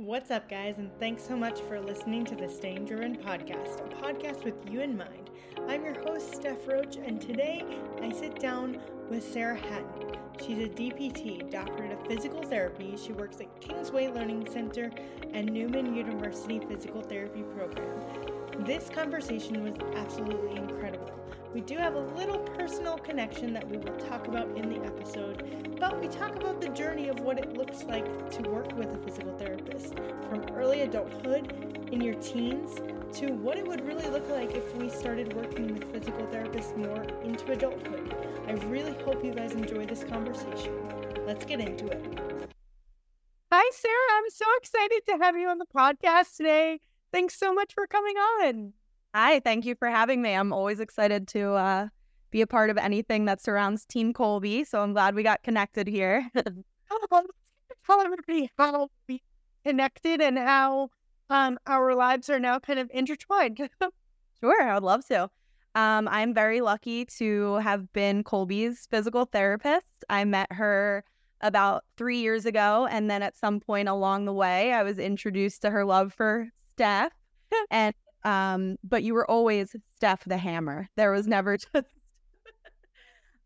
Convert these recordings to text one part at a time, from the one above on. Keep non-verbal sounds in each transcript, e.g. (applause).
What's up, guys, and thanks so much for listening to the Staying Driven podcast, a podcast with you in mind. I'm your host, Steph Roach, and today I sit down with Sarah Hatton. She's a DPT, Doctorate of Physical Therapy. She works at Kingsway Learning Center and Neumann University Physical Therapy Program. This conversation was absolutely incredible. We do have a little personal connection that we will talk about in the episode, but we talk about the journey of what it looks like to work with a physical therapist from early adulthood in your teens to what it would really look like if we started working with physical therapists more into adulthood. I really hope you guys enjoy this conversation. Let's get into it. Hi, Sarah. I'm so excited to have you on the podcast today. Thanks so much for coming on. Hi, thank you for having me. I'm always excited to uh, be a part of anything that surrounds Team Colby. So I'm glad we got connected here. (laughs) Tell everybody how we connected and how um, our lives are now kind of intertwined. (laughs) sure, I would love to. Um, I'm very lucky to have been Colby's physical therapist. I met her about three years ago. And then at some point along the way, I was introduced to her love for Steph. (laughs) and um, but you were always Steph the Hammer. There was never (laughs) just.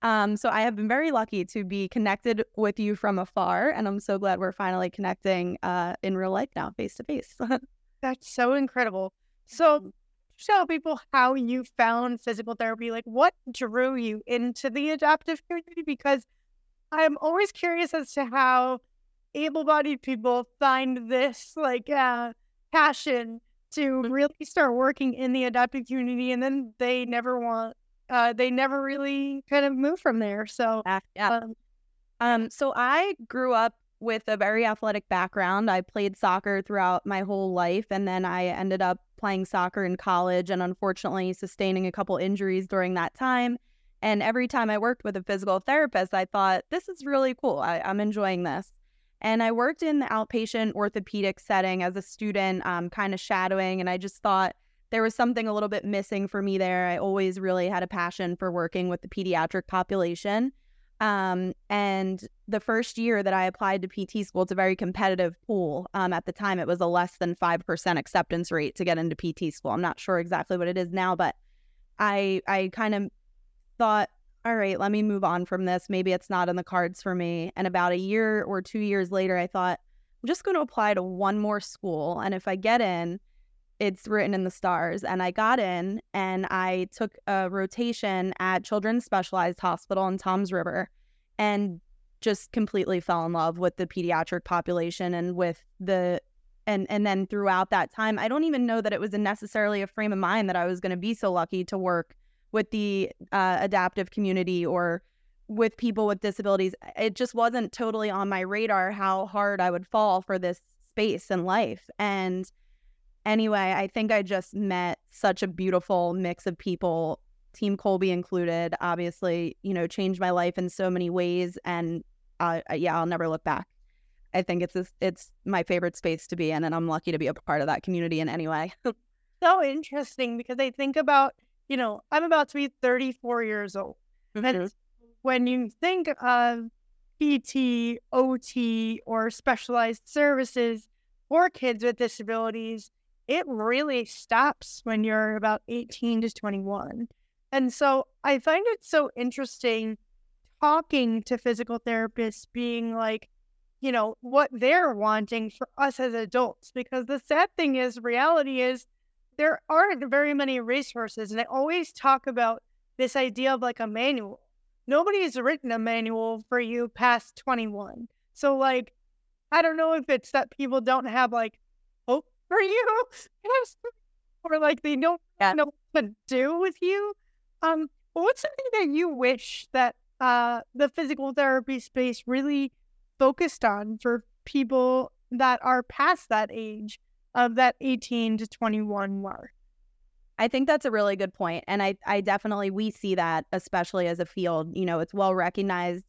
um, so I have been very lucky to be connected with you from afar, and I'm so glad we're finally connecting uh, in real life now, face to face. (laughs) That's so incredible. So tell people how you found physical therapy. Like, what drew you into the adaptive community? Because I'm always curious as to how able-bodied people find this like uh, passion to mm-hmm. really start working in the adopted community and then they never want uh they never really kind of move from there so yeah, yeah. Um, um so i grew up with a very athletic background i played soccer throughout my whole life and then i ended up playing soccer in college and unfortunately sustaining a couple injuries during that time and every time i worked with a physical therapist i thought this is really cool I, i'm enjoying this and I worked in the outpatient orthopedic setting as a student, um, kind of shadowing. And I just thought there was something a little bit missing for me there. I always really had a passion for working with the pediatric population. Um, and the first year that I applied to PT school, it's a very competitive pool. Um, at the time, it was a less than 5% acceptance rate to get into PT school. I'm not sure exactly what it is now, but I, I kind of thought all right, let me move on from this. Maybe it's not in the cards for me. And about a year or two years later, I thought, I'm just going to apply to one more school. And if I get in, it's written in the stars. And I got in and I took a rotation at Children's Specialized Hospital in Toms River and just completely fell in love with the pediatric population and with the and and then throughout that time i don't even know that it was necessarily a frame of mind that i was going to be so lucky to work with the uh, adaptive community or with people with disabilities. It just wasn't totally on my radar how hard I would fall for this space in life. And anyway, I think I just met such a beautiful mix of people, Team Colby included, obviously, you know, changed my life in so many ways. And uh, yeah, I'll never look back. I think it's this, it's my favorite space to be in, and I'm lucky to be a part of that community in any way. (laughs) so interesting because I think about you know, I'm about to be 34 years old. Mm-hmm. And when you think of PT, OT, or specialized services for kids with disabilities, it really stops when you're about 18 to 21. And so I find it so interesting talking to physical therapists being like, you know, what they're wanting for us as adults. Because the sad thing is, reality is, there aren't very many resources. And I always talk about this idea of like a manual. Nobody's written a manual for you past 21. So, like, I don't know if it's that people don't have like hope (laughs) for you or like they don't yeah. know what to do with you. Um, what's something that you wish that uh, the physical therapy space really focused on for people that are past that age of that 18 to 21 mark. I think that's a really good point. And I, I definitely, we see that, especially as a field, you know, it's well recognized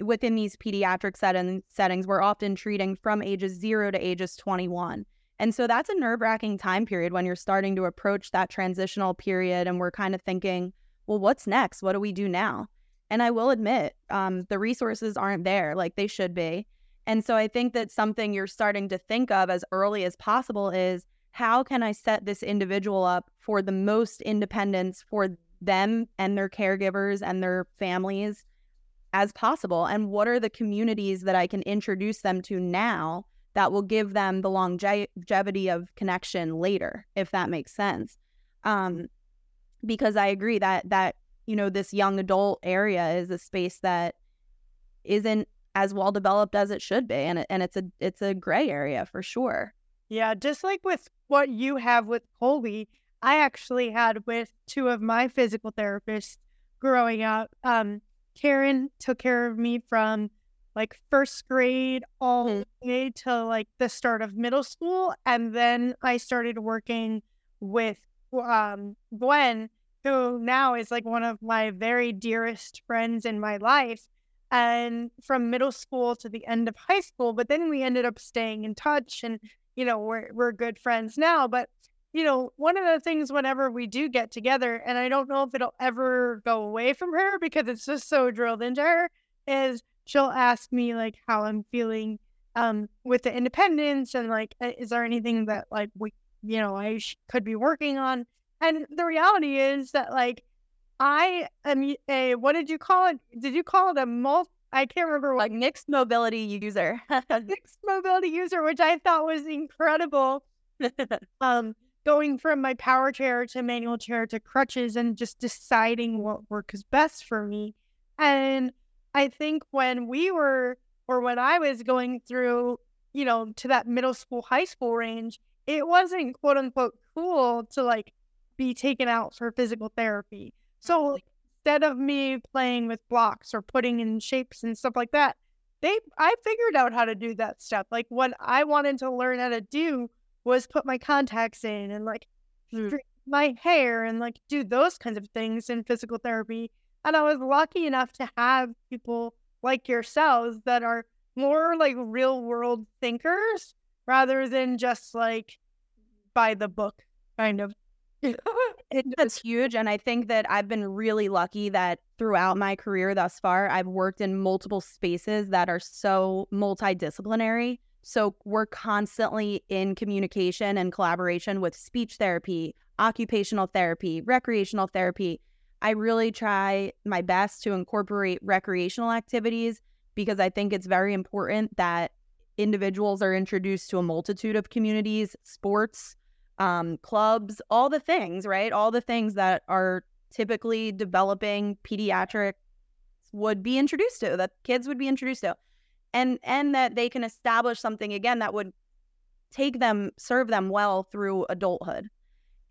within these pediatric setting, settings. We're often treating from ages zero to ages 21. And so that's a nerve wracking time period when you're starting to approach that transitional period. And we're kind of thinking, well, what's next? What do we do now? And I will admit, um, the resources aren't there like they should be. And so I think that something you're starting to think of as early as possible is how can I set this individual up for the most independence for them and their caregivers and their families as possible? And what are the communities that I can introduce them to now that will give them the longevity of connection later, if that makes sense? Um, because I agree that that you know this young adult area is a space that isn't as well developed as it should be, and it, and it's a it's a gray area for sure. Yeah, just like with what you have with Colby, I actually had with two of my physical therapists growing up. Um, Karen took care of me from like first grade all mm-hmm. the way to like the start of middle school. And then I started working with um, Gwen, who now is like one of my very dearest friends in my life. And from middle school to the end of high school, but then we ended up staying in touch and you know, we're we're good friends now. But you know, one of the things whenever we do get together, and I don't know if it'll ever go away from her because it's just so drilled into her, is she'll ask me like how I'm feeling um with the independence and like is there anything that like we you know I sh- could be working on. And the reality is that like I am a what did you call it? Did you call it a multi I can't remember what. Like mixed mobility user. (laughs) mixed mobility user, which I thought was incredible. (laughs) um, going from my power chair to manual chair to crutches and just deciding what work is best for me. And I think when we were, or when I was going through, you know, to that middle school, high school range, it wasn't quote unquote cool to like be taken out for physical therapy. So instead of me playing with blocks or putting in shapes and stuff like that, they I figured out how to do that stuff. Like what I wanted to learn how to do was put my contacts in and like mm. my hair and like do those kinds of things in physical therapy. And I was lucky enough to have people like yourselves that are more like real world thinkers rather than just like by the book kind of (laughs) That's huge. And I think that I've been really lucky that throughout my career thus far, I've worked in multiple spaces that are so multidisciplinary. So we're constantly in communication and collaboration with speech therapy, occupational therapy, recreational therapy. I really try my best to incorporate recreational activities because I think it's very important that individuals are introduced to a multitude of communities, sports, um, clubs, all the things, right? All the things that are typically developing pediatrics would be introduced to, that kids would be introduced to. And and that they can establish something again that would take them, serve them well through adulthood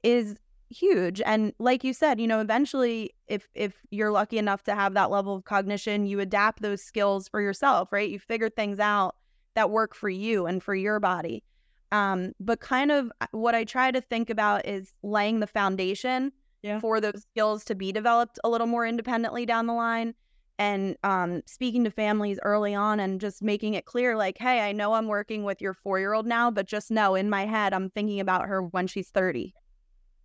is huge. And like you said, you know, eventually if if you're lucky enough to have that level of cognition, you adapt those skills for yourself, right? You figure things out that work for you and for your body. Um, but kind of uh, what I try to think about is laying the foundation yeah. for those skills to be developed a little more independently down the line and um, speaking to families early on and just making it clear like hey i know i'm working with your four year old now but just know in my head i'm thinking about her when she's 30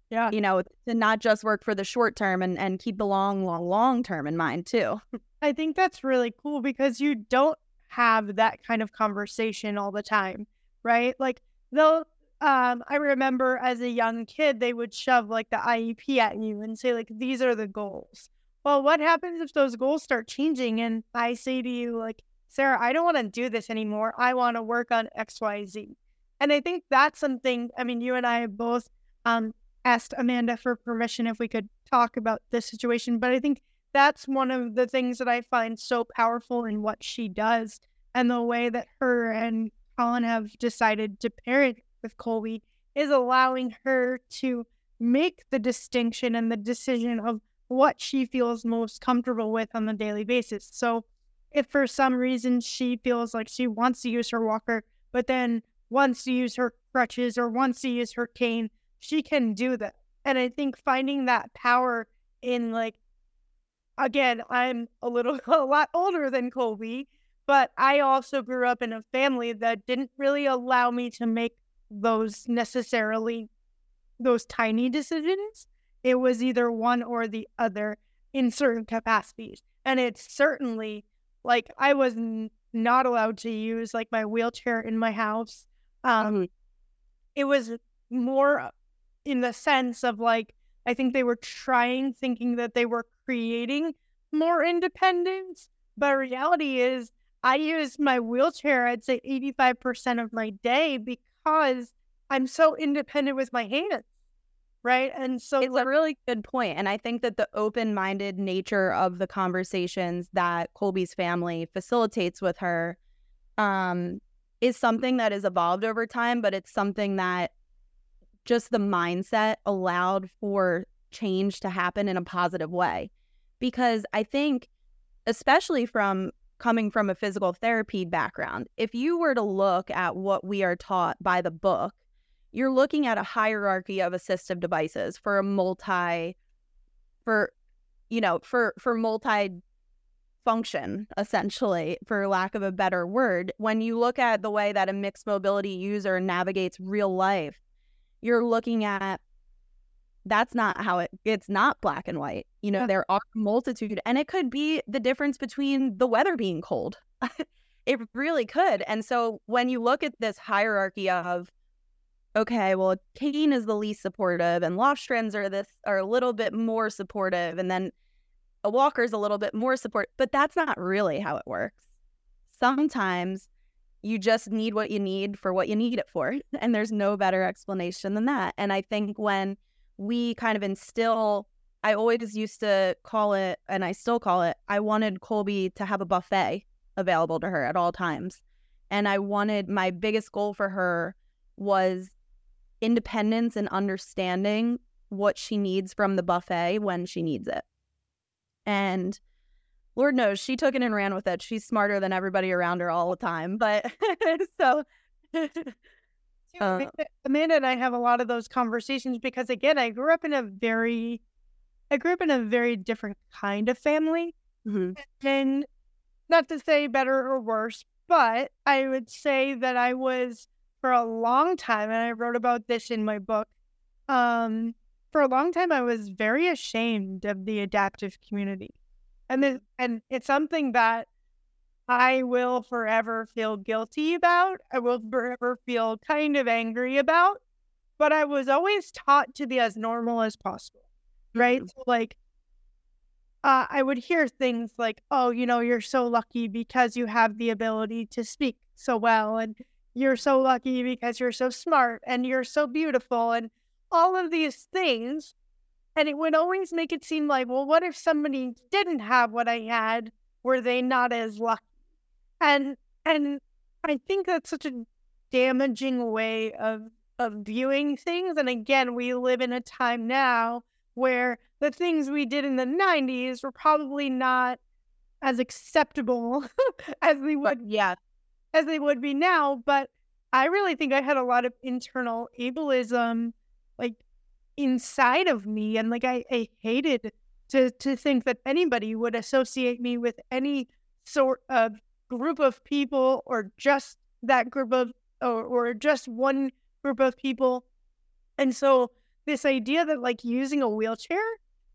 yeah. You know to not just work for the short term and, and keep the long long long term in mind too. (laughs) I think that's really cool because you don't have that kind of conversation all the time right? Like they'll um I remember as a young kid they would shove like the IEP at you and say like these are the goals. Well, what happens if those goals start changing and I say to you like Sarah, I don't want to do this anymore. I want to work on XYZ. And I think that's something I mean you and I both um asked Amanda for permission if we could talk about this situation, but I think that's one of the things that I find so powerful in what she does and the way that her and Colin have decided to parent with Colby is allowing her to make the distinction and the decision of what she feels most comfortable with on a daily basis. So, if for some reason she feels like she wants to use her walker, but then wants to use her crutches or wants to use her cane, she can do that. And I think finding that power in like, again, I'm a little, (laughs) a lot older than Colby, but I also grew up in a family that didn't really allow me to make those necessarily those tiny decisions. It was either one or the other in certain capacities. And it's certainly like I was n- not allowed to use like my wheelchair in my house. Um, mm-hmm. It was more in the sense of like, I think they were trying, thinking that they were creating more independence. But reality is, I use my wheelchair, I'd say 85% of my day because I'm so independent with my hands. Right. And so it's a really good point. And I think that the open minded nature of the conversations that Colby's family facilitates with her um, is something that has evolved over time, but it's something that just the mindset allowed for change to happen in a positive way. Because I think, especially from coming from a physical therapy background, if you were to look at what we are taught by the book, you're looking at a hierarchy of assistive devices for a multi for you know for for multi function essentially for lack of a better word. When you look at the way that a mixed mobility user navigates real life you're looking at that's not how it it's not black and white you know yeah. there are multitude and it could be the difference between the weather being cold (laughs) it really could and so when you look at this hierarchy of okay well cane is the least supportive and Lofstrands are this are a little bit more supportive and then a walker is a little bit more support but that's not really how it works sometimes you just need what you need for what you need it for (laughs) and there's no better explanation than that and i think when we kind of instill I always used to call it, and I still call it, I wanted Colby to have a buffet available to her at all times. And I wanted my biggest goal for her was independence and understanding what she needs from the buffet when she needs it. And Lord knows she took it and ran with it. She's smarter than everybody around her all the time. But (laughs) so (laughs) uh, Amanda and I have a lot of those conversations because, again, I grew up in a very, I grew up in a very different kind of family. Mm-hmm. And not to say better or worse, but I would say that I was for a long time, and I wrote about this in my book. Um, for a long time, I was very ashamed of the adaptive community, and and it's something that I will forever feel guilty about. I will forever feel kind of angry about. But I was always taught to be as normal as possible, right? Mm-hmm. So like, uh, I would hear things like, oh, you know, you're so lucky because you have the ability to speak so well. And you're so lucky because you're so smart and you're so beautiful and all of these things. And it would always make it seem like, well, what if somebody didn't have what I had? Were they not as lucky? And and I think that's such a damaging way of of viewing things. And again, we live in a time now where the things we did in the '90s were probably not as acceptable (laughs) as they would, but, yeah, as they would be now. But I really think I had a lot of internal ableism, like inside of me, and like I, I hated to to think that anybody would associate me with any sort of group of people or just that group of or, or just one group of people. And so this idea that like using a wheelchair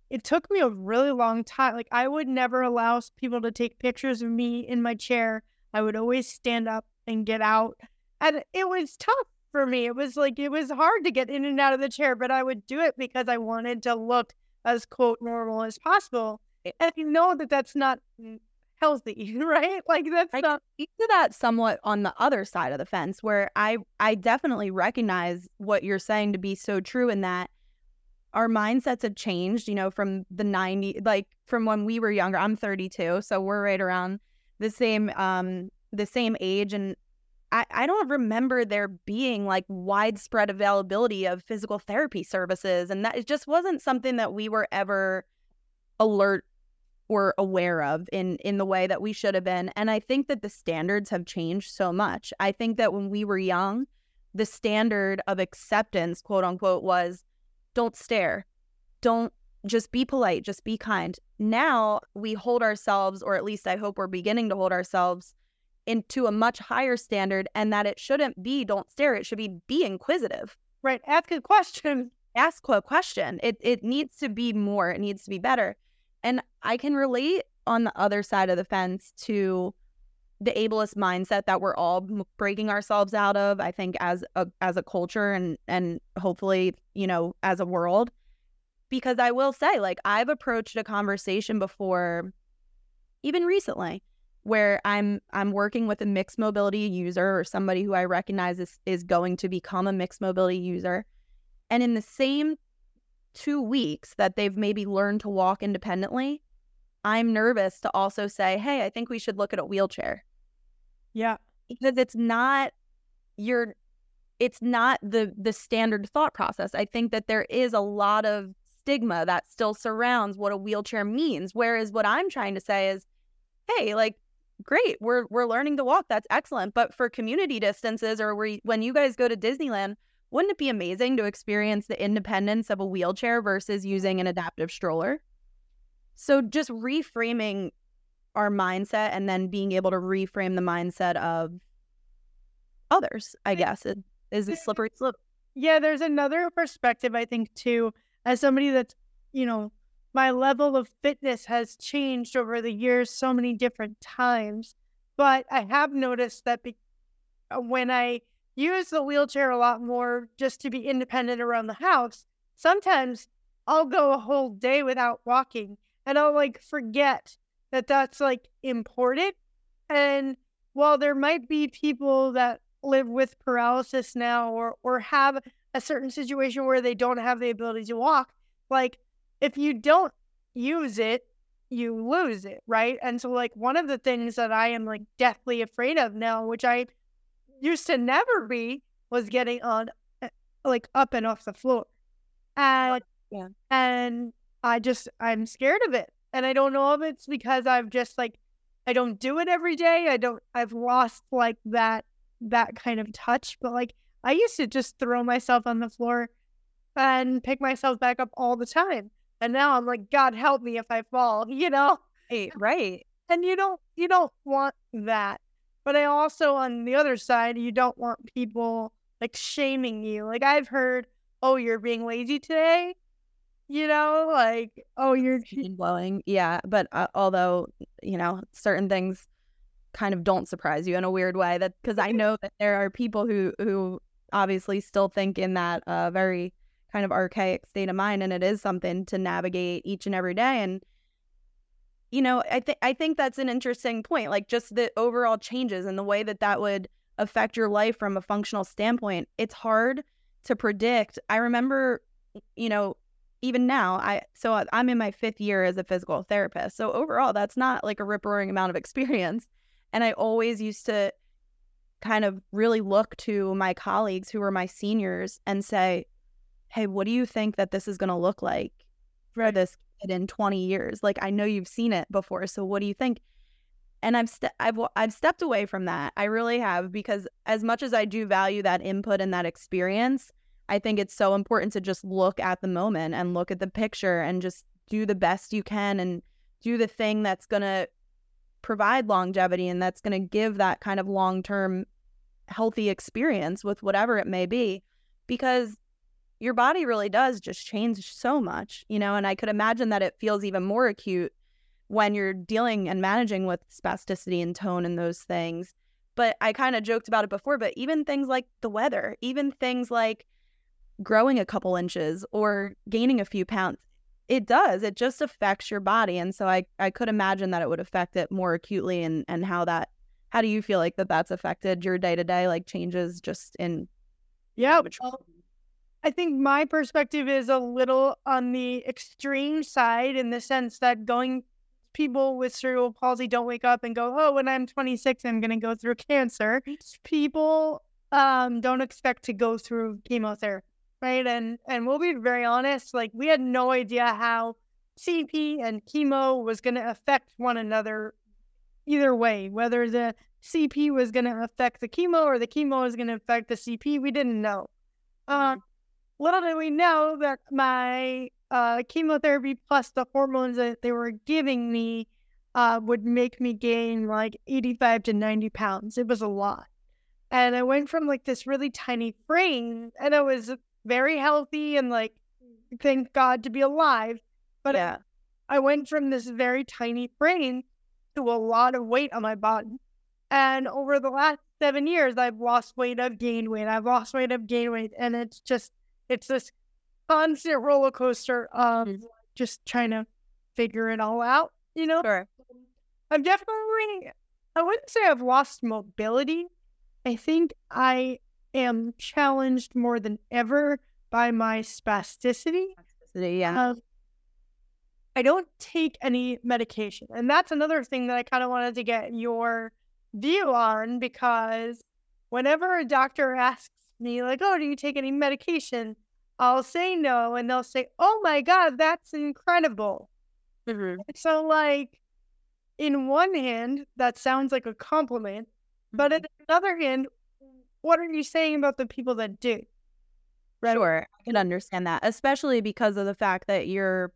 it took me a really long time like i would never allow people to take pictures of me in my chair. I would always stand up and get out. And it was tough for me. It was like it was hard to get in and out of the chair but i would do it because i wanted to look as quote normal as possible. Eh and you know that that's not mm, healthy, (laughs) right? Like that's I not speak to that somewhat on the other side of the fence where I I definitely recognize what you're saying to be so true in that our mindsets have changed, you know, from the 90 like from when we were younger. I'm 32, so we're right around the same um the same age and I, I don't remember there being like widespread availability of physical therapy services and that it just wasn't something that we were ever alert were aware of in in the way that we should have been and i think that the standards have changed so much. I think that when we were young the standard of acceptance quote unquote was don't stare. Don't just be polite just be kind. Now we hold ourselves or at least i hope we're beginning to hold ourselves into a much higher standard and that it shouldn't be don't stare. It should be be inquisitive. Right. Ask a question. Ask a question. It it needs to be more. It needs to be better and I can relate on the other side of the fence to the ableist mindset that we're all breaking ourselves out of i think as a as a culture and and hopefully you know as a world. Because i will say like i've approached a conversation before even recently where i'm i'm working with a mixed mobility user or somebody who i recognize is, is going to become a mixed mobility user. And in the same two weeks that they've maybe learned to walk independently i'm nervous to also say hey i think we should look at a wheelchair yeah. Because it's not your it's not the the standard thought process. I think that there is a lot of stigma that still surrounds what a wheelchair means. Whereas what I'm trying to say is, hey, like great, we're we're learning to walk. That's excellent. But for community distances or where, when you guys go to Disneyland, wouldn't it be amazing to experience the independence of a wheelchair versus using an adaptive stroller? So just reframing our mindset and then being able to reframe the mindset of others, I guess, it is a slippery slope. Yeah, there's another perspective, I think, too, as somebody that's, you know, my level of fitness has changed over the years so many different times. But I have noticed that be- uh, when I use the wheelchair a lot more just to be independent around the house, sometimes I'll go a whole day without walking and I'll like forget that that's like important. And while there might be people that live with paralysis now or or have a certain situation where they don't have the ability to walk, like if you don't use it, you lose it, right? And so like one of the things that I am like deathly afraid of now, which I used to never be, was getting on eh, like up and off the floor. And yeah. And I just I'm scared of it. And I don't know if it's because I've just like I don't do it every day. I don't I've lost like that that kind of touch. But like I used to just throw myself on the floor and pick myself back up all the time. And now I'm like, God help me if I fall, (laughs) you know? Right, right. And you don't you don't want that. But I also on the other side, you don't want people like shaming you. Like I've heard, oh, you're being lazy today you know, like, oh, you're (laughs) blowing. Yeah. But uh, although, you know, certain things kind of don't surprise you in a weird way that because I know that there are people who, who obviously still think in that uh, very kind of archaic state of mind. And it is something to navigate each and every day. And, you know, I think I think that's an interesting point. Like just the overall changes and the way that that would affect your life from a functional standpoint. It's hard to predict. I remember, you know, even now, I so I'm in my fifth year as a physical therapist. So overall, that's not like a rip roaring amount of experience. (laughs) And I always used to kind of really look to my colleagues who were my seniors and say, "Hey, what do you think that this is going to look like for this kid in 20 years? Like, I know you've seen it before, so what do you think?" And I've ste- I've I've stepped away from that. I really have because as much as I do value that input and that experience, I think it's so important to just look at the moment and look at the picture and just do the best you can and do the thing that's going to provide longevity and that's going to give that kind of long term healthy experience with whatever it may be because your body really does just change so much, you know, and I could imagine that it feels even more acute when you're dealing and managing with spasticity and tone and those things. But I kind of joked about it before, but even things like the weather, even things like growing a couple inches or gaining a few pounds it does it just affects your body and so i i could imagine that it would affect it more acutely and and how that how do you feel like that that's affected your day to day like changes just in yeah well, i think my perspective is a little on the extreme side in the sense that going people with cerebral palsy don't wake up and go oh when i'm 26 i'm going to go through (laughs) cancer people um, don't expect to go through chemotherapy right? And and we'll be very honest, like we had no idea how CP and chemo was going to affect one another either way, whether the CP was going to affect the chemo or the chemo was going to affect the CP. We didn't know. Uh, little did we know that my uh, chemotherapy plus the hormones that they were giving me uh, would make me gain like 85 to 90 pounds. It was a lot. And I went from like this really tiny frame, and I was very healthy and like thank God to be alive. But yeah. I went from this very tiny frame to a lot of weight on my body. And over the last seven years, I've lost weight, I've gained weight, I've lost weight, I've gained weight. And it's just, it's this constant roller coaster of mm-hmm. just trying to figure it all out, you know? Sure. I'm definitely, I wouldn't say I've lost mobility. I think I am challenged more than ever by my spasticity. Spasticity, yeah. Um, I don't take any medication. And that's another thing that I kind of wanted to get your view on because whenever a doctor asks me, like, oh, do you take any medication? I'll say no. And they'll say, oh my God, that's incredible. Mm-hmm. So, like, in one hand, that sounds like a compliment. But mm-hmm. on the other hand, what are you saying about the people that do? Right. Sure, I can understand that, especially because of the fact that your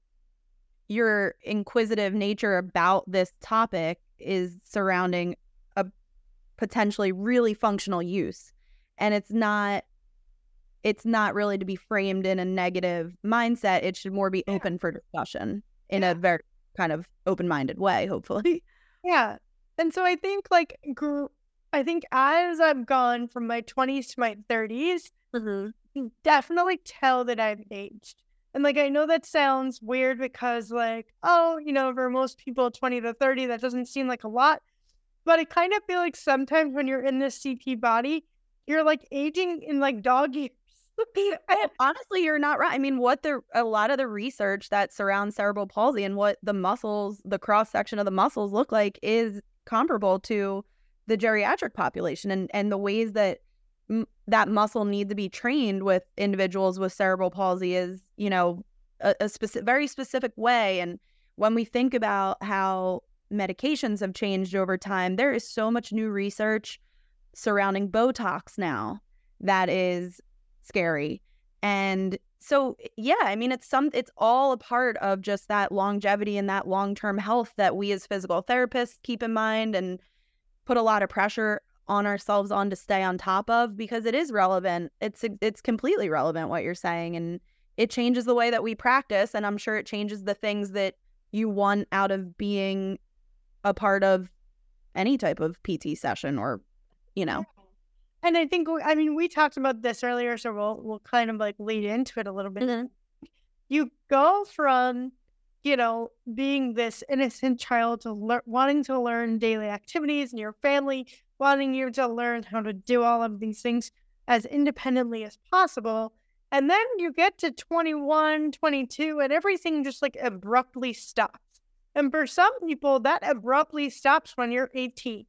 your inquisitive nature about this topic is surrounding a potentially really functional use, and it's not it's not really to be framed in a negative mindset. It should more be yeah. open for discussion in yeah. a very kind of open minded way, hopefully. (laughs) Yeah, and so I think like I think as I've gone from my 20s to my 30s, mm-hmm. definitely tell that I've aged. And like, I know that sounds weird because, like, oh, you know, for most people, 20 to 30, that doesn't seem like a lot. But I kind of feel like sometimes when you're in this CP body, you're like aging in like dog years. (laughs) Honestly, you're not right. I mean, what the a lot of the research that surrounds cerebral palsy and what the muscles, the cross section of the muscles look like is comparable to the geriatric population and and the ways that m- that muscle needs to be trained with individuals with cerebral palsy is you know a, a specific very specific way and when we think about how medications have changed over time there is so much new research surrounding botox now that is scary and so eh, yeah i mean it's some it's all a part of just that longevity and that long-term health that we as physical therapists keep in mind and put a lot of pressure on ourselves on to stay on top of because it is relevant. It's it's completely relevant what you're saying and it changes the way that we practice and I'm sure it changes the things that you want out of being a part of any type of PT session or you know. And I think I mean we talked about this earlier so we'll we'll kind of like lead into it a little bit. Mm-hmm. You go from you know, being this innocent child to le- wanting to learn daily activities and your family wanting you to learn how to do all of these things as independently as possible. And then you get to 21, 22, and everything just like abruptly stops. And for some people, that abruptly stops when you're 18.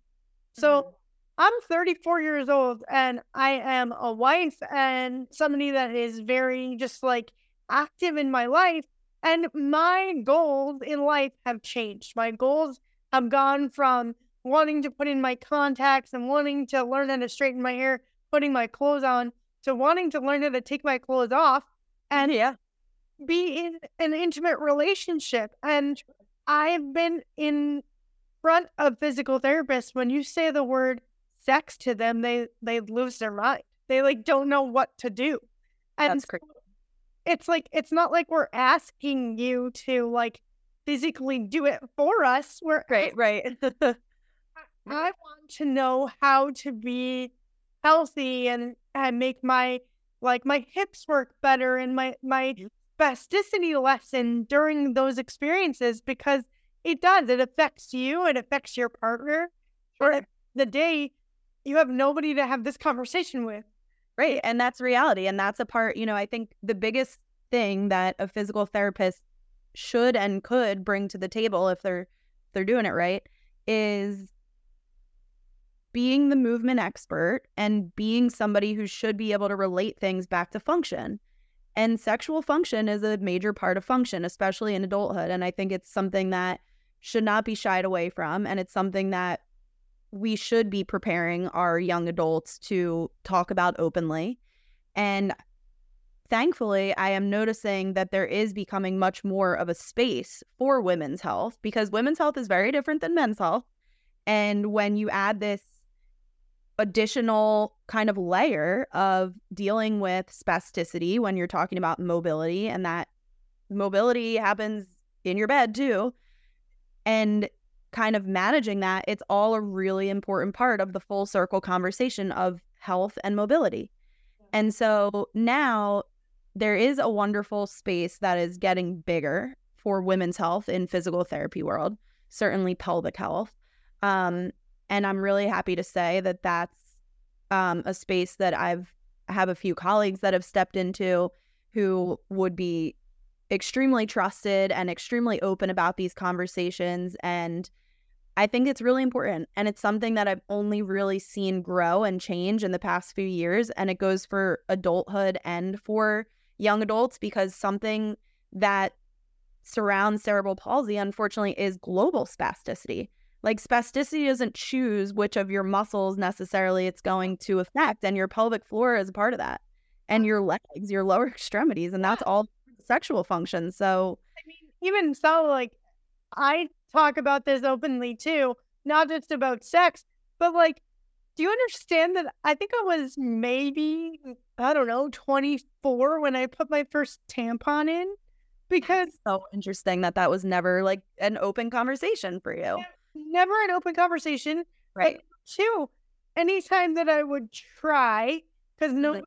So mm-hmm. I'm 34 years old and I am a wife and somebody that is very just like active in my life. And my goals in life have changed. My goals have gone from wanting to put in my contacts and wanting to learn how to straighten my hair, putting my clothes on, to wanting to learn how to take my clothes off and yeah. be in an intimate relationship. And I've been in front of physical therapists. When you say the word sex to them, they they lose their mind. They like don't know what to do. And That's crazy it's like it's not like we're asking you to like physically do it for us. We're right, right. I want to know how to be healthy and and make my like my hips work better and my my mm-hmm. spasticity lessen during those experiences because it does. It affects you. It affects your partner. Or the day you have nobody to have this conversation with. Right. And that's reality. And that's a part, you know, I think the biggest thing that a physical therapist should and could bring to the table if they're they're doing it right is being the movement expert and being somebody who should be able to relate things back to function. And sexual function is a major part of function, especially in adulthood. And I think it's something that should not be shied away from. And it's something that we should be preparing our young adults to talk about openly. And thankfully, I am noticing that there is becoming much more of a space for women's health because women's health is very different than men's health. And when you add this additional kind of layer of dealing with spasticity when you're talking about mobility, and that mobility happens in your bed too, and kind of managing that, it's all a really important part of the full circle conversation of health and mobility. And so now there is a wonderful space that is getting bigger for women's health in physical therapy world, certainly pelvic health. Um, and I'm really happy to say that that's um, a space that I've have a few colleagues that have stepped into who would be extremely trusted and extremely open about these conversations and I think it's really important and it's something that I've only really seen grow and change in the past few years and it goes for adulthood and for young adults because something that surrounds cerebral palsy unfortunately is global spasticity. Like spasticity doesn't choose which of your muscles necessarily it's going to affect and your pelvic floor is a part of that. And your legs, your lower (laughs) extremities and that's all sexual function. So I mean even so like I talk about this openly too, not just about sex, but like, do you understand that I think I was maybe, I don't know, 24 when I put my first tampon in? Because so interesting that that was never like an open conversation for you. Never an open conversation. Right. two, anytime that I would try, because no,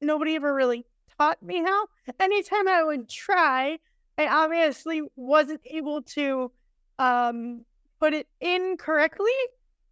nobody ever really taught me how, anytime I would try, I obviously wasn't able to um, put it in correctly.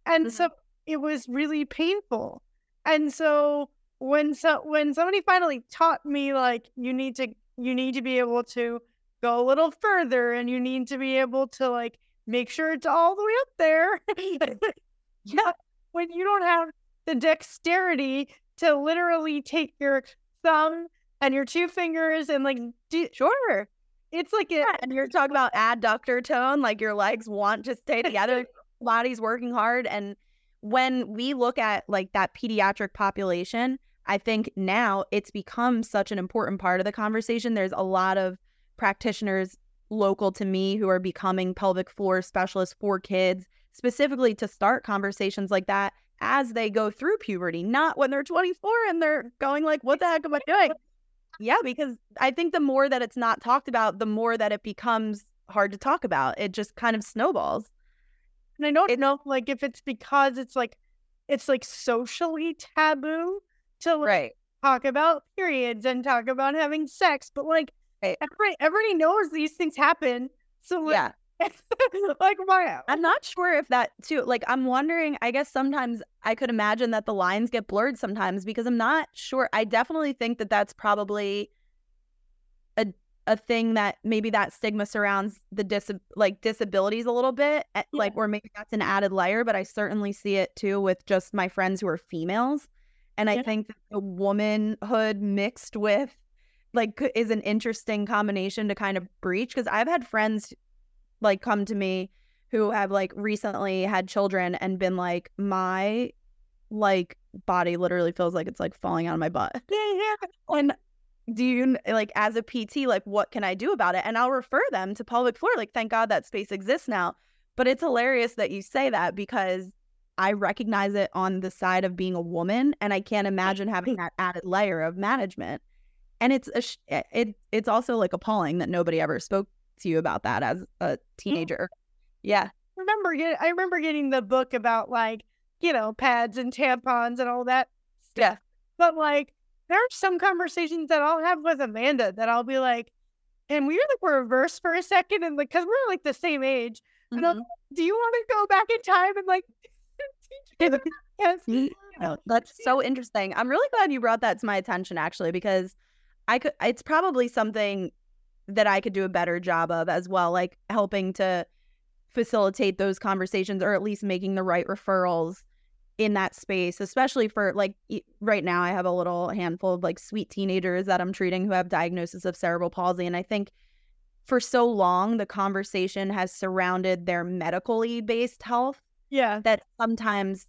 And mm-hmm. so it was really painful. And so when so when somebody finally taught me like you need to you need to be able to go a little further and you need to be able to like make sure it's all the way up there. (laughs) (laughs) yeah. When you don't have the dexterity to literally take your thumb and your two fingers and like do, sure it's like yeah, and you're talking about adductor tone, like your legs want to stay together, (laughs) body's working hard. And when we look at like that pediatric population, I think now it's become such an important part of the conversation. There's a lot of practitioners local to me who are becoming pelvic floor specialists for kids, specifically to start conversations like that as they go through puberty, not when they're 24 and they're going like, what the heck am I doing? Yeah, because I think the more that it's not talked about, the more that it becomes hard to talk about. It just kind of snowballs. And I don't it, know like if it's because it's like it's like socially taboo to like, right. talk about periods and talk about having sex, but like right. everybody everybody knows these things happen. So like, yeah. (laughs) like my I'm not sure if that too like I'm wondering I guess sometimes I could imagine that the lines get blurred sometimes because I'm not sure I definitely think that that's probably a a thing that maybe that stigma surrounds the dis like disabilities a little bit eh, yeah. like or maybe that's an added layer but I certainly see it too with just my friends who are females and I yeah. think the womanhood mixed with like is an interesting combination to kind of breach because I've had friends like come to me who have like recently had children and been like my like body literally feels like it's like falling out of my butt. (laughs) And do you like as a PT like what can I do about it? And I'll refer them to pelvic floor like thank God that space exists now. But it's hilarious that you say that because I recognize it on the side of being a woman and I can't imagine having that added layer of management. And it's a it it's also like appalling that nobody ever spoke to you about that as a teenager. Yeah. Remember, I remember getting the book about like, you know, pads and tampons and all that. Stuff. Yeah. But like, there are some conversations that I'll have with Amanda that I'll be like, and we are like reverse for a second, and like, cause we're like the same age. Mm-hmm. And I'm, do you want to go back in time and like (laughs) yes. Yeah, that's so interesting. I'm really glad you brought that to my attention actually, because I could, it's probably something that I could do a better job of as well, like helping to facilitate those conversations or at least making the right referrals in that space, especially for like right now, I have a little handful of like sweet teenagers that I'm treating who have diagnosis of cerebral palsy. And I think for so long, the conversation has surrounded their medically based health. Yeah. That sometimes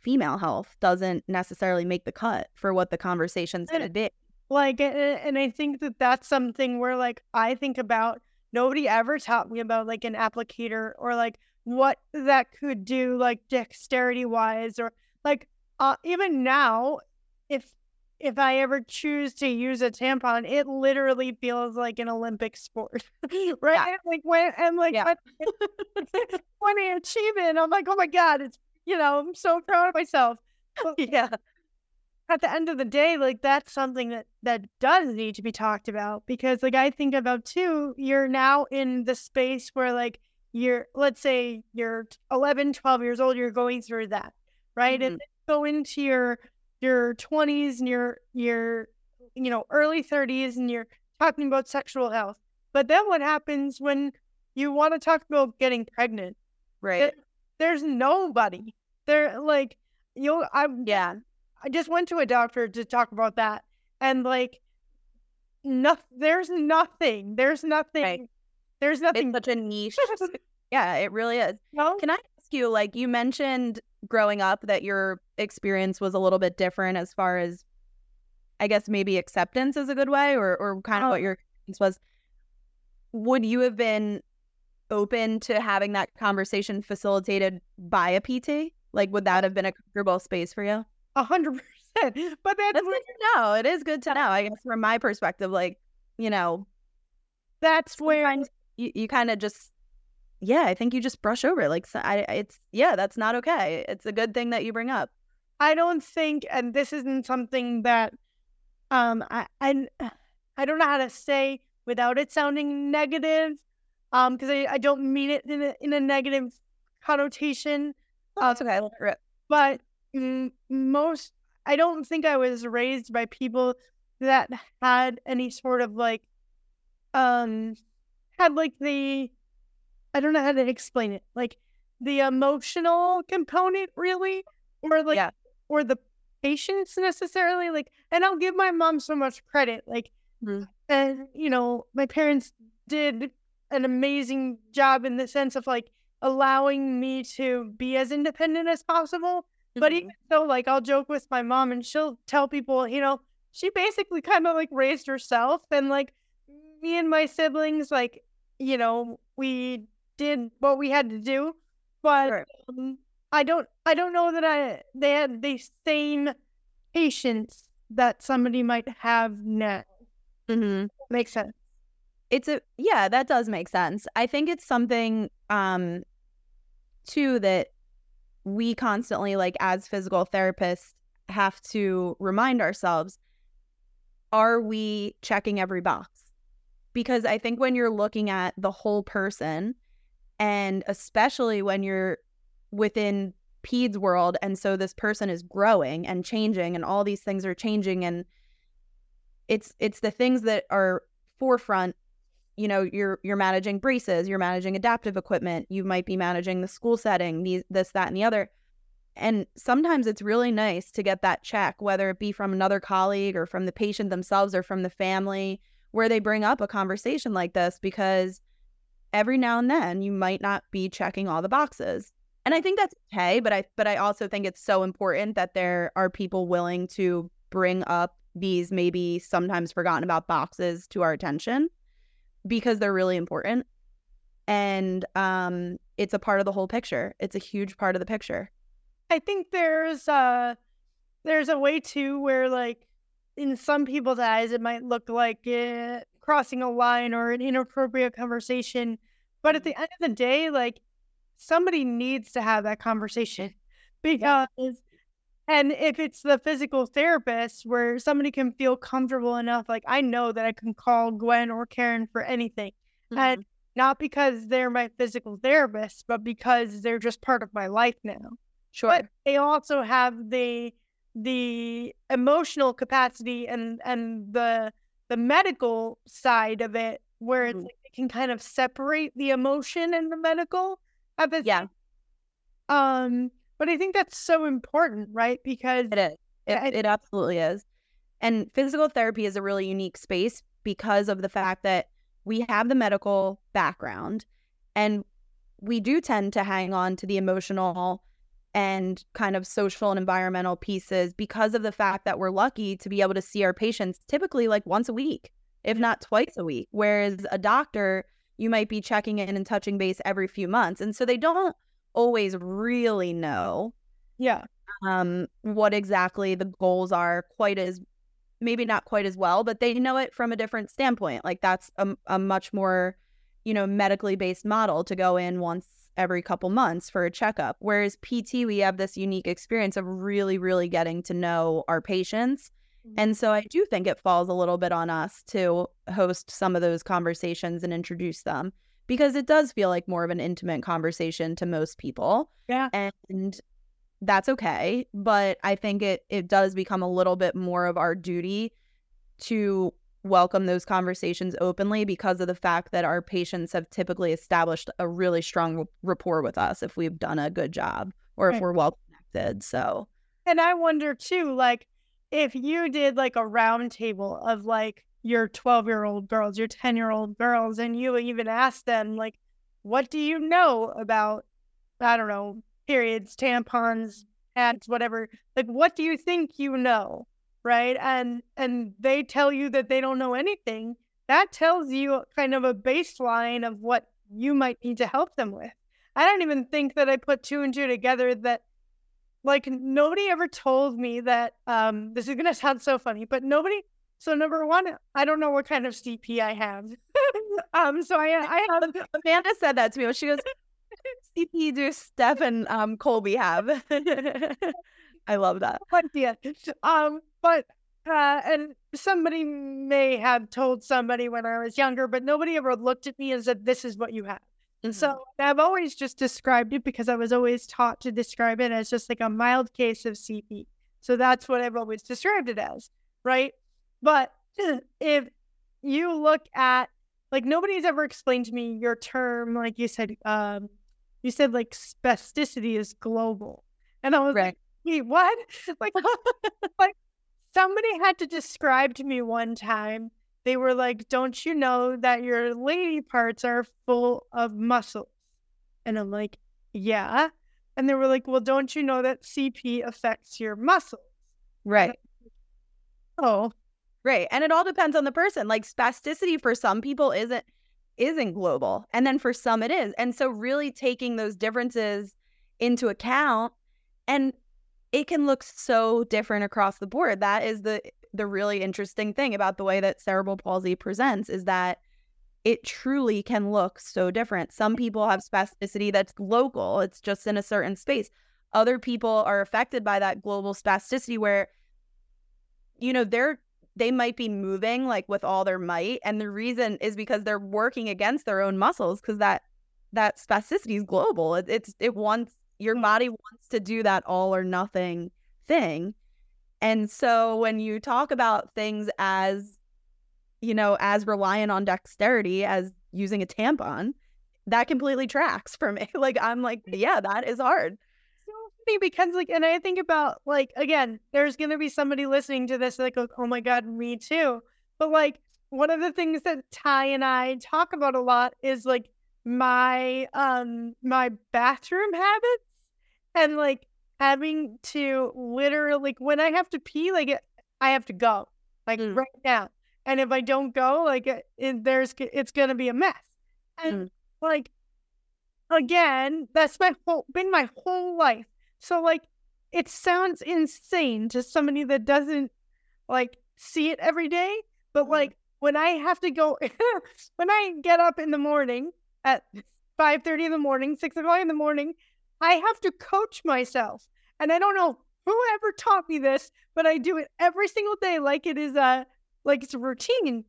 female health doesn't necessarily make the cut for what the conversation's going to be. Like, and I think that that's something where, like, I think about nobody ever taught me about like an applicator or like what that could do, like dexterity wise, or like, uh, even now, if if I ever choose to use a tampon, it literally feels like an Olympic sport, (laughs) right? Yeah. Like when and like Yeah. when, (laughs) when I achieve it, I'm like, oh my god, it's you know, I'm so proud of myself. But (laughs) yeah. At the end of the day, like that's something that that does need to be talked about because, like, I think about too, you're now in the space where like you're, let's say you're 11, 12 years old, you're going through that, right? And Mhm. then go into your your 20s and your your you know early 30s and you're talking about sexual health but then what happens when you want to talk about getting pregnant Right. There- there's nobody there like you'll i yeah. I just went to a doctor to talk about that and like no, there's nothing there's nothing there's nothing It's such a niche. (laughs) yeah, it really is. no? Can I ask you, like, you mentioned growing up that your experience was a little bit different as far as, I guess, maybe acceptance is a good way, or, or kind of Uh, what your experience was. Would you have been open to having that conversation facilitated by a PT? Like, would that have been a comfortable space for you? A hundred percent but that's That's where- good to know. It is good to know, I guess, from my perspective. Like, you know, that's where you, you kind of just yeah i think you just brush over it like so I, it's yeah that's not okay it's a good thing that you bring up I don't think, and this isn't something that um I I, I don't know how to say without it sounding negative, um because I, I don't mean it in a, in a negative connotation, oh, that's okay rip. but most I don't think I was raised by people that had any sort of like um had like the I don't know how to explain it like the emotional component really or like Yeah. or the patience necessarily like and I'll give my mom so much credit like Mhm. and you know my parents did an amazing job in the sense of like allowing me to be as independent as possible but even so, like I'll joke with my mom and she'll tell people, you know, she basically kind of like raised herself and like me and my siblings, like, you know, we did what we had to do. But um, I don't I don't know that I they had the same patience that somebody might have now. Mm-hmm. Makes sense. it's a yeah that does make sense i think it's something um too that we constantly like as physical therapists have to remind ourselves are we checking every box? Because i think when you're looking at the whole person and especially when you're within peds world and so this person is growing and changing and all these things are changing and it's it's the things that are forefront you know you're you're managing braces you're managing adaptive equipment you might be managing the school setting these this that and the other. And sometimes it's really nice to get that check whether it be from another colleague or from the patient themselves or from the family where they bring up a conversation like this because every now and then you might not be checking all the boxes. And i think that's okay but i but i also think it's so important that there are people willing to bring up these maybe sometimes forgotten about boxes to our attention because they're really important. And um it's a part of the whole picture. It's a huge part of the picture. I think there's uh there's a way too where like in some people's eyes it might look like uh, crossing a line or an inappropriate conversation, but at the end of the day, like somebody needs to have that conversation. Because and if it's the physical therapist where somebody can feel comfortable enough, like I know that I can call Gwen or Karen for anything. And not because they're my physical therapist, but because they're just part of my life now sure but they also have the the emotional capacity and and the the medical side of it where it's Mhm. like they can kind of separate the emotion and the medical at the Yeah. um but i think that's so important right because It is. It, I- it absolutely is. And physical therapy is a really unique space because of the fact that we have the medical background and we do tend to hang on to the emotional and kind of social and environmental pieces because of the fact that we're lucky to be able to see our patients typically like once a week, if not twice a week. Whereas a doctor, you might be checking in and touching base every few months. And so they don't always really know yeah um, what exactly the goals are quite as maybe not quite as well, but they know it from a different standpoint. Like that's a, a much more, you know, medically based model to go in once every couple months for a checkup. Whereas PT, we have this unique experience of really, really getting to know our patients. Mm-hmm. And so I do think it falls a little bit on us to host some of those conversations and introduce them because it does feel like more of an intimate conversation to most people. Yeah. And that's okay. But I think it it does become a little bit more of our duty to welcome those conversations openly because of the fact that our patients have typically established a really strong rapport with us if we've done a good job or if we're well connected. So, and I wonder too, like if you did like a roundtable of like your 12 year old girls, your 10 year old girls, and you even ask them, like, what do you know about, I don't know, periods, tampons, ads, whatever. Like, what do you think you know? Right. And and they tell you that they don't know anything. That tells you kind of a baseline of what you might need to help them with. I don't even think that I put two and two together that like nobody ever told me that um this is gonna sound so funny, but nobody so number one, I don't know what kind of CP I have. (laughs) um so I I have (laughs) Amanda said that to me. She goes, CP do Steph and um, Colby have. (laughs) I love that. Idea. Um, but uh, and somebody may have told somebody when I was younger, but nobody ever looked at me and said, "This is what you have." Mm-hmm. So I've always just described it because I was always taught to describe it as just like a mild case of CP. So that's what I've always described it as, right? But if you look at like nobody's ever explained to me your term, like you said, um, you said like spasticity is global. And I was right. like, wait, what? (laughs) Like, (laughs) like somebody had to describe to me one time. They were like, don't you know that your lady parts are full of muscles? And I'm like, yeah. And they were like, well, don't you know that CP affects your muscles? Right. oh. Right. And it all depends on the person. Like spasticity for some people isn't isn't global. And then for some it is. And so really taking those differences into account and it can look so different across the board. That is the the really interesting thing about the way that cerebral palsy presents is that it truly can look so different. Some people have spasticity that's local, it's just in a certain space. Other people are affected by that global spasticity where you know, they're they might be moving like with all their might and the reason is because they're working against their own muscles because that that spasticity is global it, it's it wants your mm. body wants to do that all or nothing thing and so when you talk about things as you know as reliant on dexterity as using a tampon that completely tracks for me (laughs) like i'm like yeah that is hard because like and I think about like again, there's gonna be somebody listening to this like oh my god, me too. But like one of the things that Ty and I talk about a lot is like my um my bathroom habits and like having to literally like when I have to pee, like I have to go like mm. right now. And if I don't go, like it, it, there's it's gonna be a mess. And mm. like again, that's my whole been my whole life. So like it sounds insane to somebody that doesn't like see it every day, but mm-hmm. like when I have to go (laughs) when I get up in the morning at (laughs) five thirty in the morning, six o'clock in the morning, I have to coach myself. And I don't know whoever taught me this, but I do it every single day like it is a like it's a routine.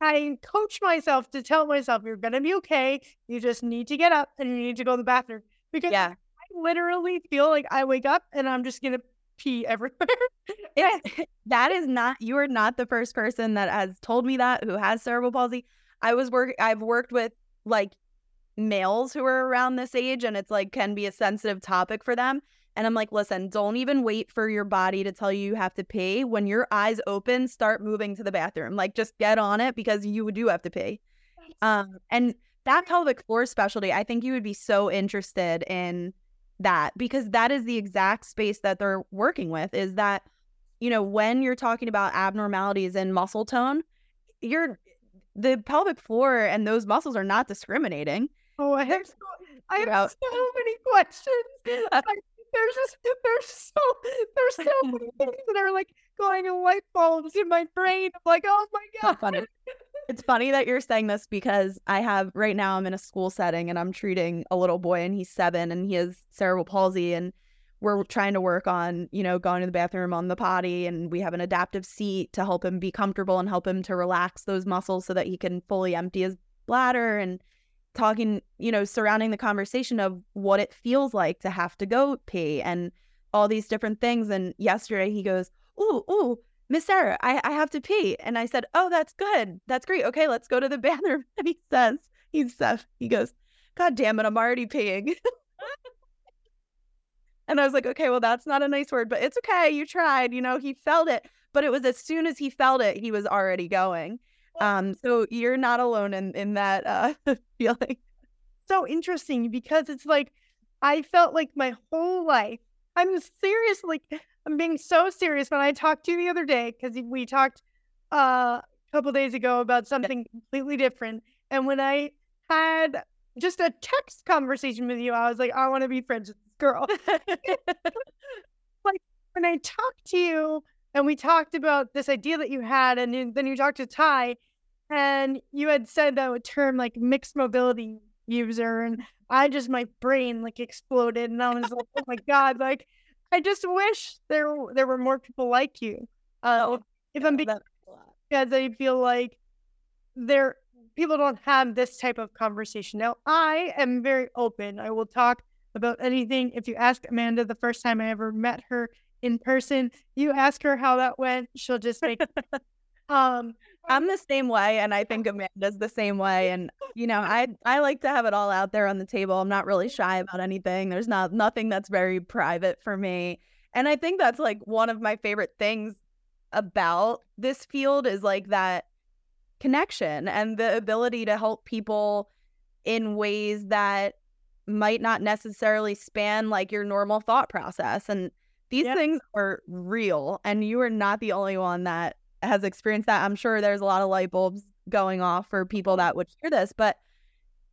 I coach myself to tell myself you're gonna be okay. You just need to get up and you need to go to the bathroom. Because yeah literally feel like I wake up and I'm just gonna pee everywhere. (laughs) it, (laughs) that is not you are not the first person that has told me that who has cerebral palsy. I was work I've worked with like males who are around this age and it's like can be a sensitive topic for them. And I'm like, listen, don't even wait for your body to tell you you have to pee. When your eyes open, start moving to the bathroom. Like just get on it because you do have to pee. Um, and that pelvic floor specialty, I think you would be so interested in that because that is the exact space that they're working with is that you know when you're talking about abnormalities in muscle tone you're the pelvic floor and those muscles are not discriminating oh i have so, i have so many questions (laughs) there's just there's so there's so many things that are like going in light bulbs in my brain. I'm like, oh my god. (laughs) It's funny that you're saying this because I have right now I'm in a school setting and I'm treating a little boy and he's seven and he has cerebral palsy and we're trying to work on, you know, going to the bathroom on the potty and we have an adaptive seat to help him be comfortable and help him to relax those muscles so that he can fully empty his bladder and talking, you know, surrounding the conversation of what it feels like to have to go pee and all these different things. And yesterday he goes, Ooh, ooh, Miss Sarah, I, I have to pee. And I said, Oh, that's good. That's great. Okay, let's go to the (laughs) bathroom. And he says, he says, he goes, God damn it, I'm already peeing. (laughs) And I was like, okay, well, that's not a nice word, but it's okay. You tried. You know, he felt it. But it was as soon as he felt it, he was already going. Um, so you're not alone in in that uh, (laughs) feeling. So interesting because it's like I felt like my whole life. I'm serious. Like I'm being so serious when I talked to you the other day because we talked uh, a couple days ago about something completely different. And when I had just a text conversation with you, I was like, I want to be friends with this girl. (laughs) (laughs) like when I talked to you and we talked about this idea that you had, and then you talked to Ty, and you had said that term like mixed mobility user, and I just my brain like exploded, and I was like, oh my god, like I just wish there there were more people like you. Uh, oh, if I'm being because I feel like there people don't have this type of conversation. Now I am very open. I will talk about anything. If you ask Amanda the first time I ever met her in person, you ask her how that went, she'll just make (laughs) um I'm the same way and I think Amanda's the same way (laughs) and you know, I I like to have it all out there on the table. I'm not really shy about anything. There's not nothing that's very private for me. And I think that's like one of my favorite things about this field is like that connection and the ability to help people in ways that might not necessarily span like your normal thought process. And these yep. things are real. And you are not the only one that has experienced that. I'm sure there's a lot of light bulbs going off for people mm-hmm. that would hear this, but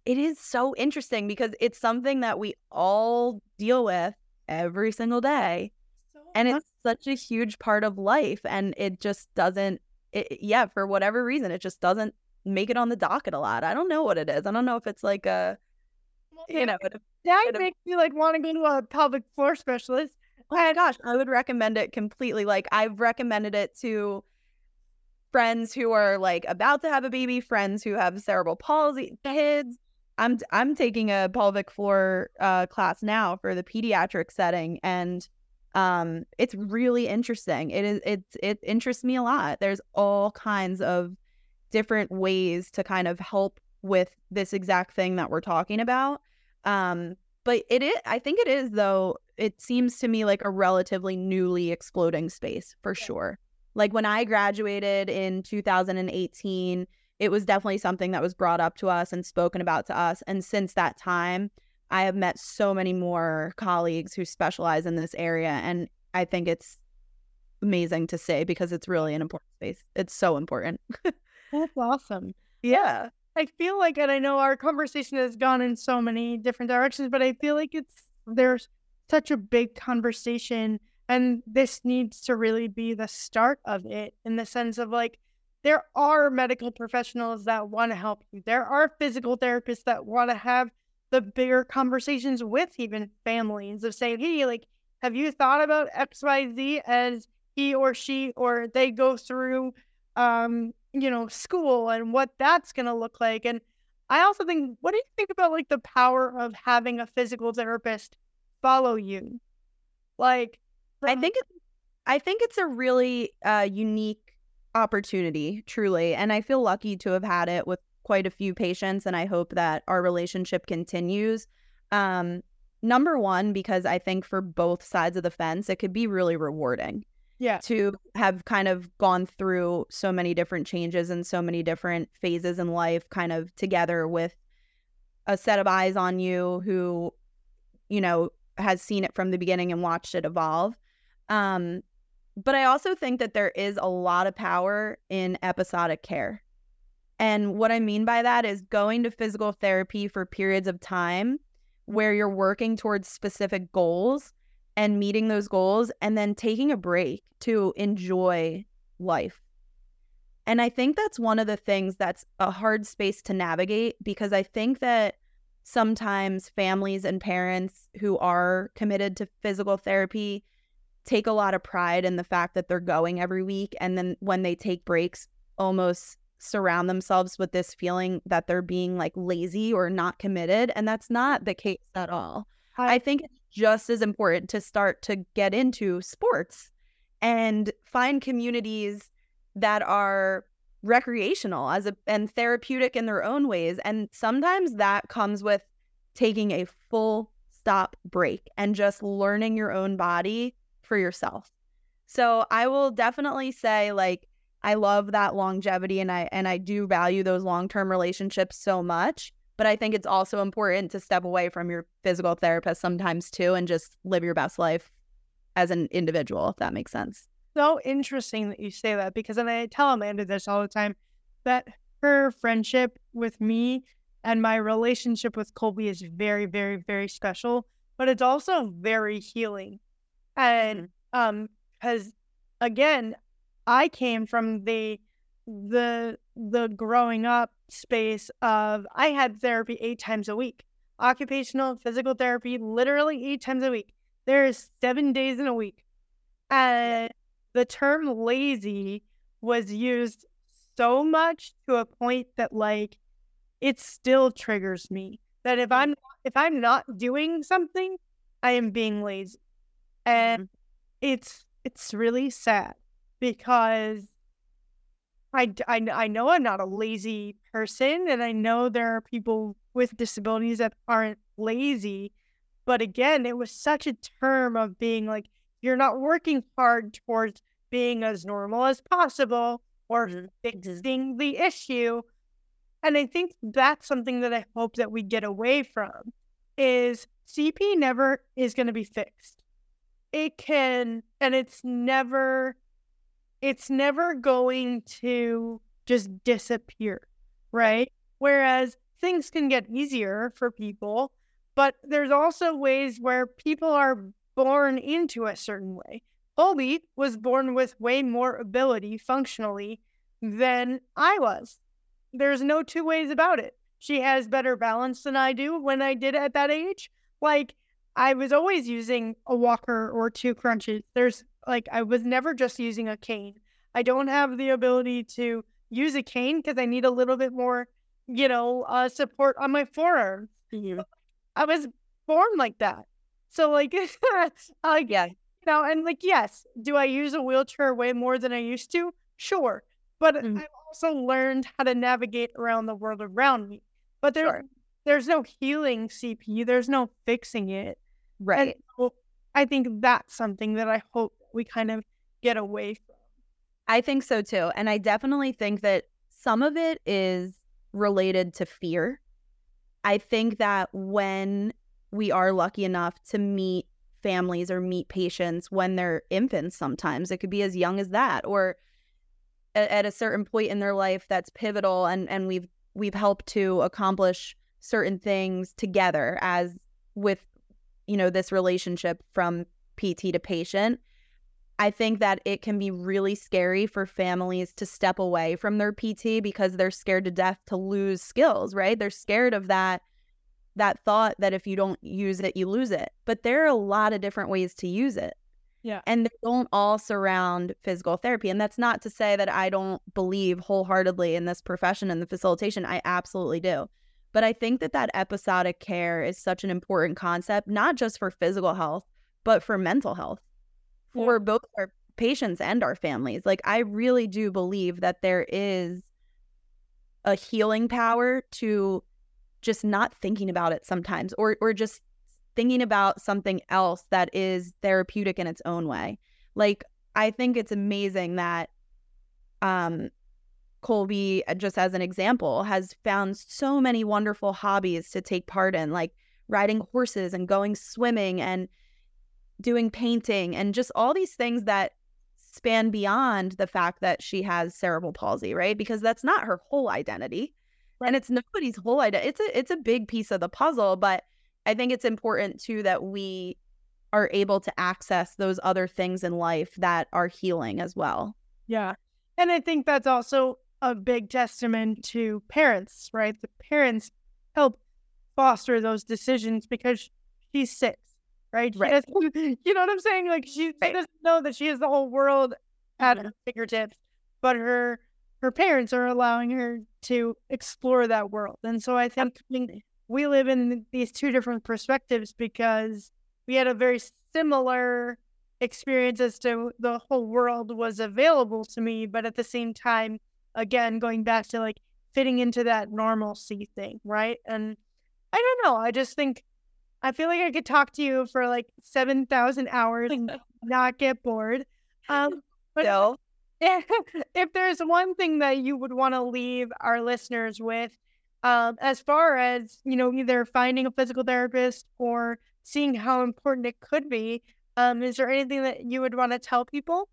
it is so interesting because it's something that we all deal with every single day. So and it's such a huge part of life. And it just doesn't, it, yeah, for whatever reason, it just doesn't make it on the docket a lot. I don't know what it is. I don't know if it's like a, you know, that makes me like want to go to a pelvic floor specialist. Oh my gosh, I would recommend it completely. Like I've recommended it to friends who are like about to have a baby, friends who have cerebral palsy, kids. I'm I'm taking a pelvic floor uh, class now for the pediatric setting, and um, it's really interesting. It is it it interests me a lot. There's all kinds of different ways to kind of help with this exact thing that we're talking about. Um, but it is, I think it is though. It seems to me like a relatively newly exploding space for yeah. sure. Like when I graduated in 2018, it was definitely something that was brought up to us and spoken about to us. And since that time, I have met so many more colleagues who specialize in this area. And I think it's amazing to say because it's really an important space. It's so important. (laughs) That's awesome. Yeah. I feel like, and I know our conversation has gone in so many different directions, but I feel like it's there's such a big conversation, and this needs to really be the start of it in the sense of like, there are medical professionals that want to help you, there are physical therapists that want to have the bigger conversations with even families of saying, hey, like, have you thought about XYZ as he or she or they go through um you know, school and what that's going to look like. And I also think, what do you think about like the power of having a physical therapist follow you? Like, I think it's, I think it's a really uh, unique opportunity, truly, and I feel lucky to have had it with quite a few patients, and I hope that our relationship continues. Um, number one, because I think for both sides of the fence, it could be really rewarding yeah to have kind of gone through so many different changes and so many different phases in life kind of together with a set of eyes on you who you know has seen it from the beginning and watched it evolve um but i also think that there is a lot of power in episodic care and what i mean by that is going to physical therapy for periods of time where you're working towards specific goals and meeting those goals and then taking a break to enjoy life. And I think that's one of the things that's a hard space to navigate because I think that sometimes families and parents who are committed to physical therapy take a lot of pride in the fact that they're going every week. And then when they take breaks, almost surround themselves with this feeling that they're being like lazy or not committed. And that's not the case at all. I think it's just as important to start to get into sports and find communities that are recreational as a and therapeutic in their own ways and sometimes that comes with taking a full stop break and just learning your own body for yourself. So I will definitely say like I love that longevity and I and I do value those long-term relationships so much, but I think it's also important to step away from your physical therapist sometimes too and just live your best life as an individual if that makes sense so interesting that you say that because and I tell Amanda this all the time that her friendship with me and my relationship with Colby is very, very, very special, but it's also very healing. And mm-hmm. um because again, I came from the the the growing up space of I had therapy eight times a week. Occupational physical therapy literally eight times a week. There is seven days in a week. And the term lazy was used so much to a point that like it still triggers me that if I'm if I'm not doing something, I am being lazy. And mm-hmm. it's it's really sad because I, I, I know I'm not a lazy person and I know there are people with disabilities that aren't lazy. But again, it was such a term of being like, you're not working hard towards being as normal as possible or mm-hmm. fixing the issue. And I think that's something that I hope that we get away from is CP never is going to be fixed. It can and it's never it's never going to just disappear, right? Whereas things can get easier for people, but there's also ways where people are born into a certain way. Colby was born with way more ability functionally than I was. There's no two ways about it. She has better balance than I do when I did at that age. Like, I was always using a walker or two crunches. There's like, I was never just using a cane. I don't have the ability to use a cane because I need a little bit more, you know, uh, support on my forearms. Mm-hmm. I was born like that. So like, (laughs) uh, yeah, you know, and like, yes, do I use a wheelchair way more than I used to? Sure, but mm. I've also learned how to navigate around the world around me. But there's sure. there's no healing CP. There's no fixing it. Right. So I think that's something that I hope we kind of get away from. I think so too, and I definitely think that some of it is related to fear. I think that when we are lucky enough to meet families or meet patients when they're infants sometimes it could be as young as that or at, at, a certain point in their life that's pivotal and and we've we've helped to accomplish certain things together as with you know this relationship from PT to patient I think that it can be really scary for families to step away from their PT because they're scared to death to lose skills, right? They're scared of that that thought that if you don't use it, you lose it. But there are a lot of different ways to use it. Yeah. And they don't all surround physical therapy. And that's not to say that I don't believe wholeheartedly in this profession and the facilitation. I absolutely do. But I think that that episodic care is such an important concept, not just for physical health, but for mental health, for both our patients and our families. Like, I really do believe that there is a healing power to just not thinking about it sometimes or or just thinking about something else that is therapeutic in its own way. Like I think it's amazing that um Colby, uh, just as an example, has found so many wonderful hobbies to take part in, like riding horses and going swimming and doing painting and just all these things that span beyond the fact that she has cerebral palsy, right? Because that's not her whole identity. Right. And it's nobody's whole idea. It's a it's a big piece of the puzzle, but I think it's important too that we are able to access those other things in life that are healing as well. Yeah. And I think that's also a big testament to parents, right? The parents help foster those decisions because she's six, right? Right. (laughs) You know what I'm saying? Like she, right. she, doesn't know that she has the whole world at mm-hmm. her fingertips, but her her parents are allowing her to explore that world. And so I think we live in these two different perspectives because we had a very similar experience as to the whole world was available to me, but at the same time, again, going back to like fitting into that normalcy thing, right? And I don't know. I just think I feel like I could talk to you for like seven thousand hours and (laughs) not get bored. Um, but no. if, (laughs) if there's one thing that you would want to leave our listeners with, um, as far as you know, either finding a physical therapist or seeing how important it could be, um, is there anything that you would want to tell people?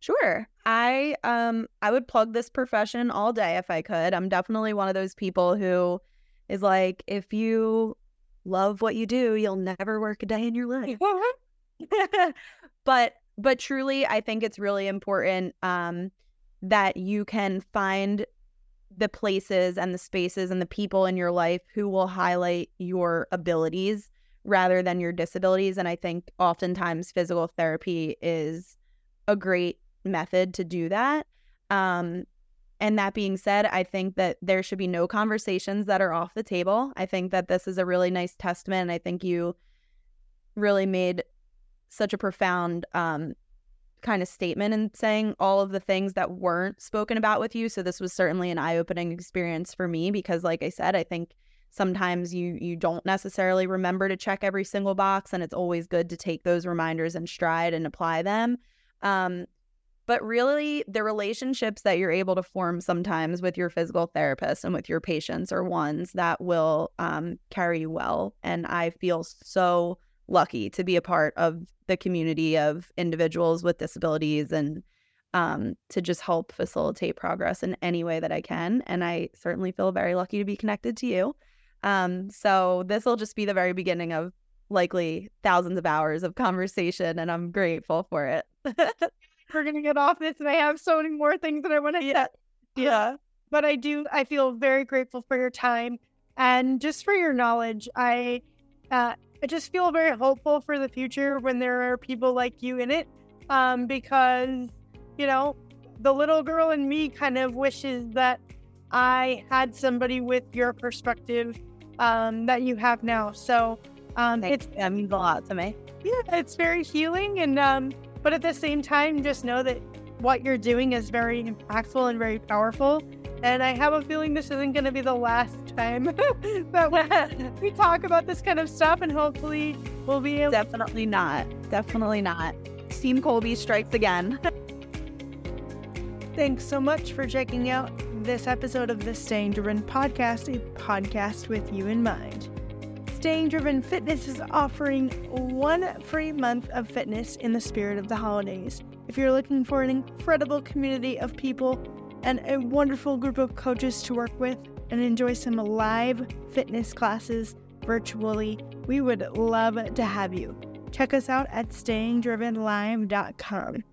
Sure. I um I would plug this profession all day if I could. I'm definitely one of those people who is like if you love what you do, you'll never work a day in your life. (laughs) (laughs) but but truly I think it's really important um that you can find the places and the spaces and the people in your life who will highlight your abilities rather than your disabilities and I think oftentimes physical therapy is a great method to do that. Um, and that being said, I think that there should be no conversations that are off the table. I think that this is a really nice testament. And I think you really made such a profound um, kind of statement in saying all of the things that weren't spoken about with you. So this was certainly an eye-opening experience for me because, like I said, I think sometimes you you don't necessarily remember to check every single box, and it's always good to take those reminders in stride and apply them. Um, but really the relationships that you're able to form sometimes with your physical therapist and with your patients are ones that will um, carry you well. And i feel so lucky to be a part of the community of individuals with disabilities and um, to just help facilitate progress in any way that i can. And i certainly feel very lucky to be connected to you. Um, so this will just be the very beginning of likely thousands of hours of conversation and i'm grateful for it (laughs) we're gonna get off this, and I have so many more things that I want to yeah. Yeah. But I do. I feel very grateful for your time and just for your knowledge. I, uh, I just feel very hopeful for the future when there are people like you in it, um, because you know the little girl in me kind of wishes that I had somebody with your perspective um, that you have now. So um, it's that means a lot to me. Yeah, it's very healing, and um, but at the same time, just know that what you're doing is very impactful and very powerful. And I have a feeling this isn't going to be the last time (laughs) that (laughs) we, talk about this kind of stuff. And hopefully, we'll be able. Definitely not. Definitely not. Team Colby strikes again. (laughs) Thanks so much for checking out this episode of the Staying Driven podcast, a podcast with you in mind. Staying Driven Fitness is offering one free month of fitness in the spirit of the holidays. If you're looking for an incredible community of people and a wonderful group of coaches to work with and enjoy some live fitness classes virtually, we would love to have you. Check us out at stayingdrivenlive.com.